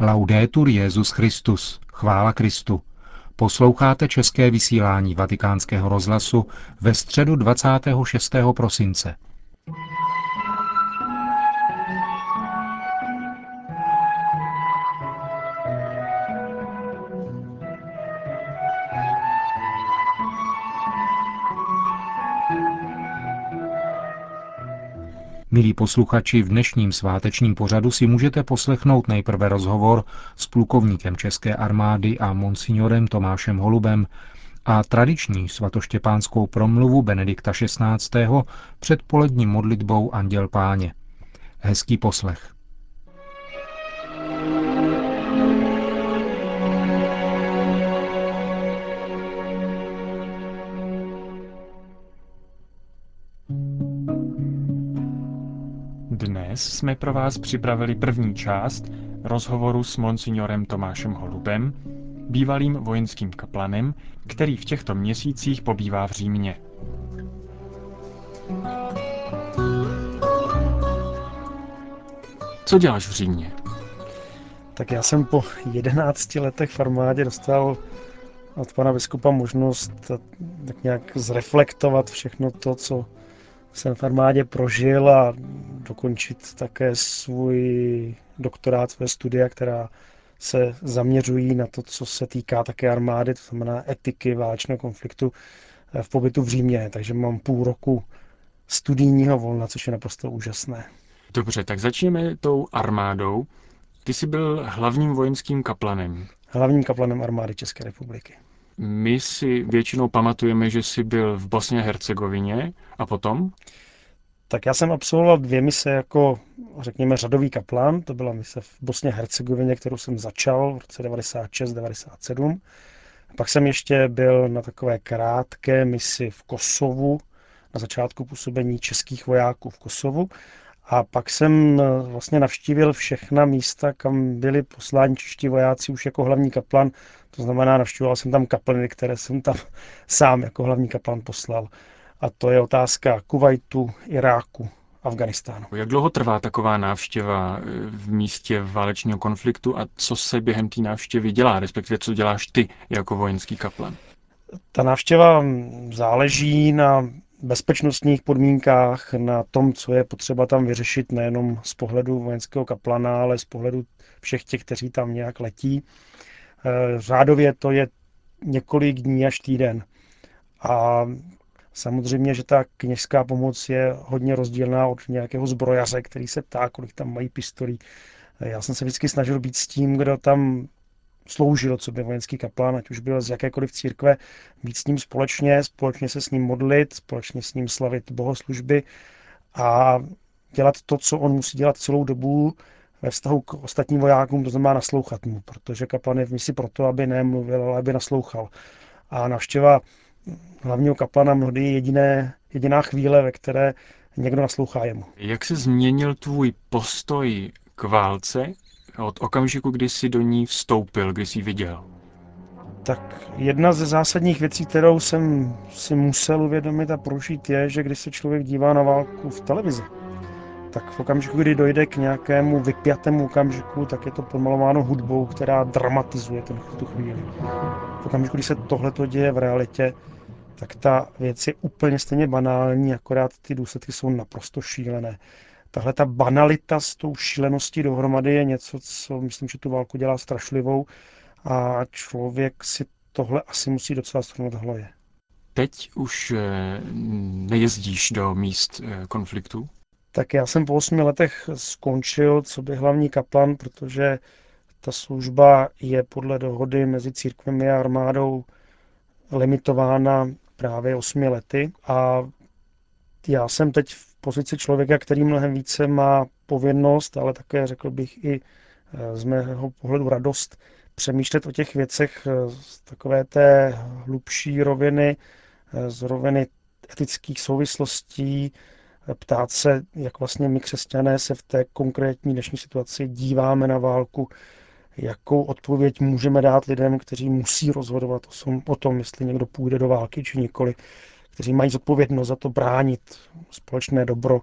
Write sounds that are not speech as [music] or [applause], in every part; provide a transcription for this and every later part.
Laudetur Jezus Christus, chvála Kristu. Posloucháte české vysílání Vatikánského rozhlasu ve středu 26. prosince. Milí posluchači, v dnešním svátečním pořadu si můžete poslechnout nejprve rozhovor s plukovníkem České armády a monsignorem Tomášem Holubem a tradiční svatoštěpánskou promluvu Benedikta XVI. před poledním modlitbou Anděl Páně. Hezký poslech. Dnes jsme pro vás připravili první část rozhovoru s monsignorem Tomášem Holubem, bývalým vojenským kaplanem, který v těchto měsících pobývá v Římě. Co děláš v Římě? Tak já jsem po 11 letech v armádě dostal od pana biskupa možnost tak nějak zreflektovat všechno to, co jsem v armádě prožil a dokončit také svůj doktorát, své studia, která se zaměřují na to, co se týká také armády, to znamená etiky válečného konfliktu eh, v pobytu v Římě. Takže mám půl roku studijního volna, což je naprosto úžasné. Dobře, tak začněme tou armádou. Ty jsi byl hlavním vojenským kaplanem. Hlavním kaplanem armády České republiky. My si většinou pamatujeme, že jsi byl v Bosně a Hercegovině a potom? Tak já jsem absolvoval dvě mise jako, řekněme, řadový kaplan. To byla mise v Bosně a Hercegovině, kterou jsem začal v roce 96-97. Pak jsem ještě byl na takové krátké misi v Kosovu, na začátku působení českých vojáků v Kosovu. A pak jsem eh, vlastně navštívil všechna místa, kam byli posláni čeští vojáci už jako hlavní kaplan. To znamená, navštívoval jsem tam kapliny, které jsem tam [laughs] sám jako hlavní kaplan poslal. A to je otázka Kuwaitu, Iráku, Afganistánu. Jak dlouho trvá taková návštěva eh, v místě válečného konfliktu a co se během té návštěvy dělá, respektive co děláš ty jako vojenský kaplan? Ta návštěva záleží na bezpečnostních podmínkách, na tom, co je potřeba tam vyřešit nejenom z pohledu vojenského kaplana, ale z pohledu všech těch, kteří tam nějak letí. Eh, řádově to je několik dní až týden. A samozřejmě, že ta kněžská pomoc je hodně rozdílná od nějakého zbrojaře, který se ptá, kolik tam mají pistolí. Já jsem se vždycky snažil být s tím, kdo tam sloužil, co by vojenský kaplan, ať už byl z jakékoliv církve, být s ním společně, společně se s ním modlit, společně s ním slavit bohoslužby a dělat to, co on musí dělat celou dobu ve vztahu k ostatním vojákům, to znamená naslouchat mu, protože kaplan je v misi proto, aby nemluvil, ale aby naslouchal. A navštěva hlavního kaplana mnohdy je jediné, jediná chvíle, ve které někdo naslouchá jemu. Jak se změnil tvůj postoj k válce od okamžiku, kdy jsi do ní vstoupil, kdy jsi viděl? Tak jedna ze zásadních věcí, kterou jsem si musel uvědomit a prožít, je, že když se člověk dívá na válku v televizi, tak v okamžiku, kdy dojde k nějakému vypjatému okamžiku, tak je to pomalováno hudbou, která dramatizuje ten, tu chvíli. V okamžiku, kdy se tohle děje v realitě, tak ta věc je úplně stejně banální, akorát ty důsledky jsou naprosto šílené tahle ta banalita s tou šíleností dohromady je něco, co myslím, že tu válku dělá strašlivou a člověk si tohle asi musí docela strnout hlavě. Teď už eh, nejezdíš do míst eh, konfliktu? Tak já jsem po osmi letech skončil, co by hlavní kaplan, protože ta služba je podle dohody mezi církvemi a armádou limitována právě osmi lety a já jsem teď v pozici člověka, který mnohem více má povinnost, ale také řekl bych i eh, z mého pohledu radost přemýšlet o těch věcech eh, z takové té hlubší roviny, eh, z roviny etických souvislostí, ptát se, jak vlastně my křesťané se v té konkrétní dnešní situaci díváme na válku, jakou odpověď můžeme dát lidem, kteří musí rozhodovat o tom, jestli někdo půjde do války či nikoli kteří mají zodpovědnost za to bránit společné dobro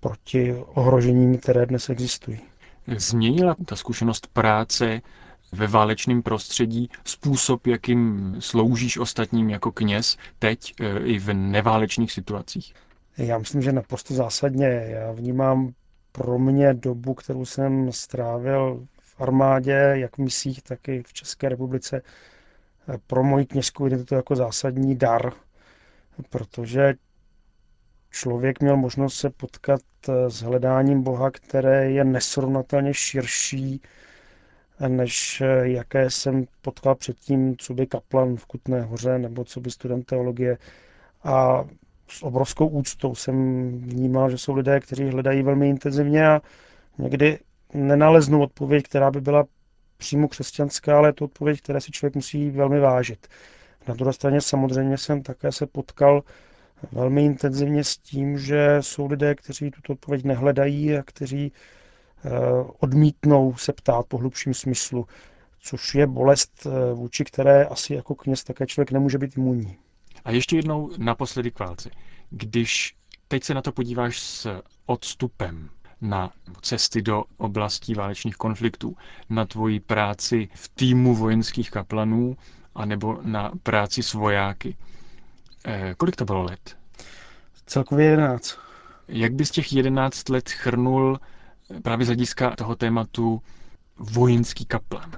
proti ohrožením, které dnes existují. Změnila ta zkušenost práce ve válečném prostředí způsob, jakým sloužíš ostatním jako kněz teď e, i v neválečných situacích? Já myslím, že naprosto zásadně. Já vnímám pro mě dobu, kterou jsem strávil v armádě, jak v misích, tak i v České republice, pro moji kněžskou identitu jako zásadní dar, protože člověk měl možnost se potkat s hledáním Boha, které je nesrovnatelně širší, než jaké jsem potkal předtím, co by kaplan v Kutné hoře nebo co by student teologie. A s obrovskou úctou jsem vnímal, že jsou lidé, kteří hledají velmi intenzivně a někdy nenaleznou odpověď, která by byla přímo křesťanská, ale je to odpověď, které si člověk musí velmi vážit. Na druhé straně samozřejmě jsem také se potkal velmi intenzivně s tím, že jsou lidé, kteří tuto odpověď nehledají a kteří eh, odmítnou se ptát po hlubším smyslu, což je bolest, eh, vůči které asi jako kněz také člověk nemůže být imunní. A ještě jednou naposledy k válce. Když teď se na to podíváš s odstupem na cesty do oblastí válečných konfliktů, na tvoji práci v týmu vojenských kaplanů, anebo na práci s vojáky. Eh, kolik to bylo let? Celkově 11. Jak bys těch 11 let chrnul právě z hlediska toho tématu vojenský kaplan?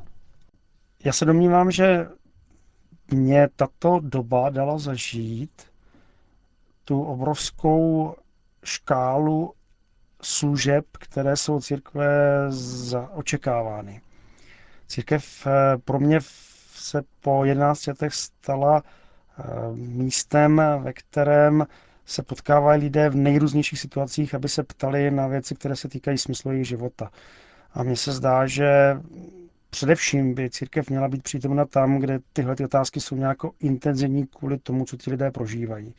Já se domnívám, že mě tato doba dala zažít tu obrovskou škálu služeb, které jsou církve očekávány. Církev eh, pro mě se po 11 letech stala eh, místem, ve kterém se potkávají lidé v nejrůznějších situacích, aby se ptali na věci, které se týkají smyslu jejich života. A mně se zdá, že především by církev měla být přítomna tam, kde tyhle ty otázky jsou nějak intenzivní kvůli tomu, co ti lidé prožívají.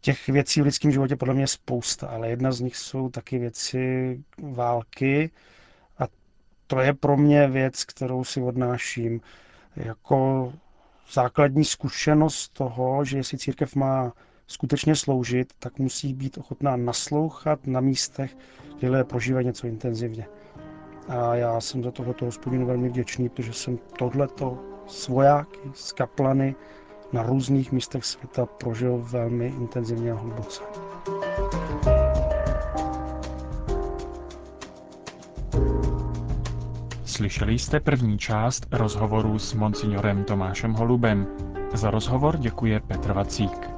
Těch věcí v lidském životě podle mě je spousta, ale jedna z nich jsou taky věci války a to je pro mě věc, kterou si odnáším jako základní zkušenost toho, že jestli církev má skutečně sloužit, tak musí být ochotná naslouchat na místech, kde lidé prožívají něco intenzivně. A já jsem za tohleto hospodinu velmi vděčný, protože jsem tohleto s vojáky, s kaplany na různých místech světa prožil velmi intenzivně a hluboce. Slyšeli jste první část rozhovoru s monsignorem Tomášem Holubem. Za rozhovor děkuje Petr Vacík.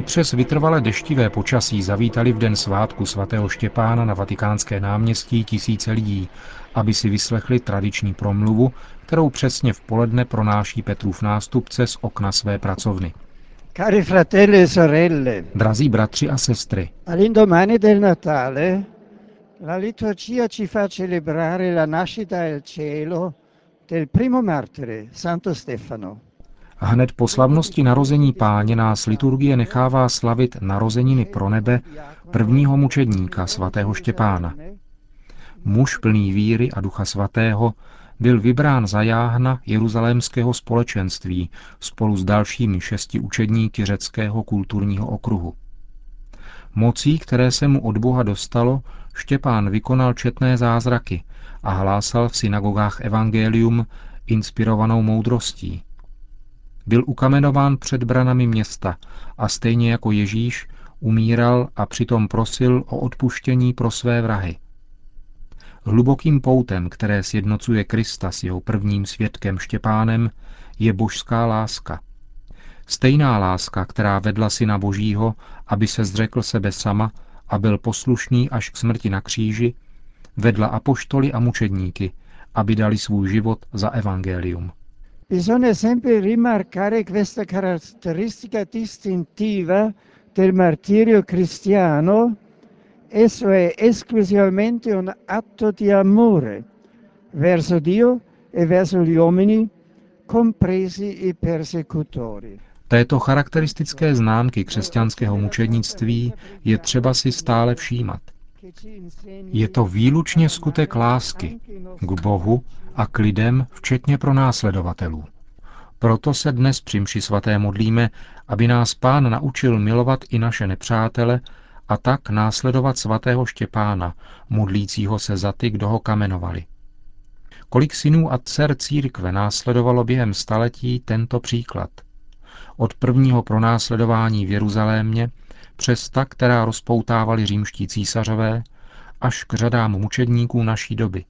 I přes vytrvalé deštivé počasí zavítali v den svátku svatého Štěpána na vatikánské náměstí tisíce lidí, aby si vyslechli tradiční promluvu, kterou přesně v poledne pronáší Petrův nástupce z okna své pracovny. Cari fratelli e sorelle, Drazí bratři a sestry, all'indomani del Natale la liturgia ci fa celebrare la nascita al cielo del primo martire, Santo Stefano. Hned po slavnosti narození páně nás liturgie nechává slavit narozeniny pro nebe prvního mučedníka svatého Štěpána. Muž plný víry a ducha svatého byl vybrán za jáhna jeruzalémského společenství spolu s dalšími šesti učedníky řeckého kulturního okruhu. Mocí, které se mu od Boha dostalo, Štěpán vykonal četné zázraky a hlásal v synagogách evangelium inspirovanou moudrostí. Byl ukamenován před branami města a stejně jako Ježíš umíral a přitom prosil o odpuštění pro své vrahy. Hlubokým poutem, které sjednocuje Krista s jeho prvním svědkem Štěpánem, je božská láska. Stejná láska, která vedla syna Božího, aby se zřekl sebe sama a byl poslušný až k smrti na kříži, vedla apoštoly a mučedníky, aby dali svůj život za evangelium. Bisogna sempre rimarcare questa caratteristica distintiva del martirio cristiano. Esso è esclusivamente un atto di amore verso Dio e verso gli uomini, compresi i persecutori. Této charakteristické známky křesťanského mučednictví je třeba si stále všímat. Je to výlučně skutek lásky k Bohu a k lidem, včetně pro následovatelů. Proto se dnes při mši svaté modlíme, aby nás Pán naučil milovat i naše nepřátele a tak následovat svatého Štěpána, modlícího se za ty, kdo ho kamenovali. Kolik synů a dcer církve následovalo během staletí tento příklad. Od prvního pronásledování v Jeruzalémě přes ta, která rozpoutávali římští císařové, až k řadám mučedníků naší doby.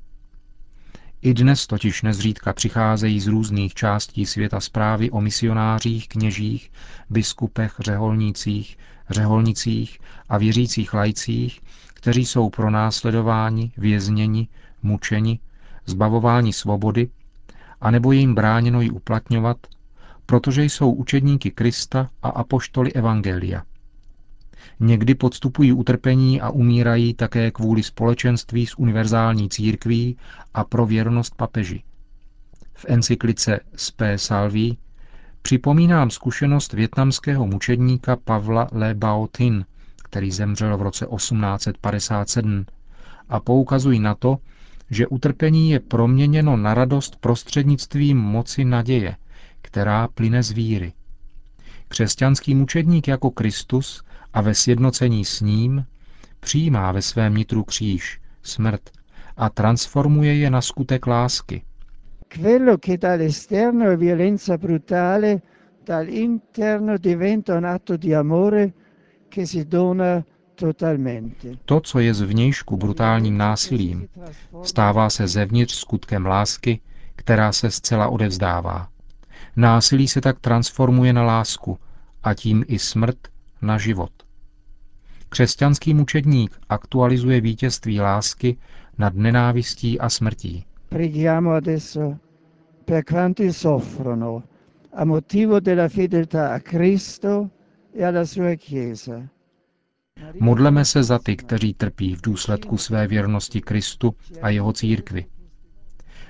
I dnes totiž nezřídka přicházejí z různých částí světa zprávy o misionářích, kněžích, biskupech, řeholnících, řeholnicích a věřících lajcích, kteří jsou pronásledováni, vězněni, mučeni, zbavováni svobody, anebo je jim bráněno ji uplatňovat, protože jsou učedníky Krista a apoštoly Evangelia. Někdy podstupují utrpení a umírají také kvůli společenství s univerzální církví a pro věrnost papeži. V encyklice Spé Salvi připomínám zkušenost větnamského mučedníka Pavla Le Bao Tin, který zemřel v roce 1857, a poukazují na to, že utrpení je proměněno na radost prostřednictvím moci naděje, která plyne z víry. Křesťanský mučedník jako Kristus a ve sjednocení s ním přijímá ve svém nitru kříž, smrt a transformuje je na skutek lásky. Quello che dall'esterno è violenza brutale, dall'interno diventa un atto di amore che si dona. To, co je zvnějšku brutálním násilím, stává se zevnitř skutkem lásky, která se zcela odevzdává. Násilí se tak transformuje na lásku a tím i smrt na život. Křesťanský mučedník aktualizuje vítězství lásky nad nenávistí a smrtí. Preghiamo adesso per quanti soffrono a motivo della fedeltà a Cristo e alla sua Chiesa. Modleme se za ty, kteří trpí v důsledku své věrnosti Kristu a jeho církvi.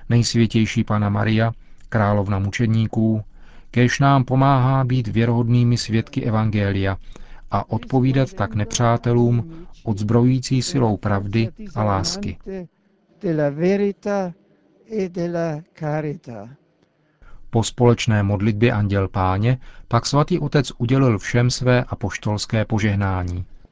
Nejsvětější Pana Maria, královna mučedníků, kéž nám pomáhá být věrohodnými svědky Evangelia a odpovídat tak nepřátelům odzbrojující silou pravdy a lásky. E. Po společné modlitbě Anděl Páně pak svatý otec udělil všem své apoštolské požehnání.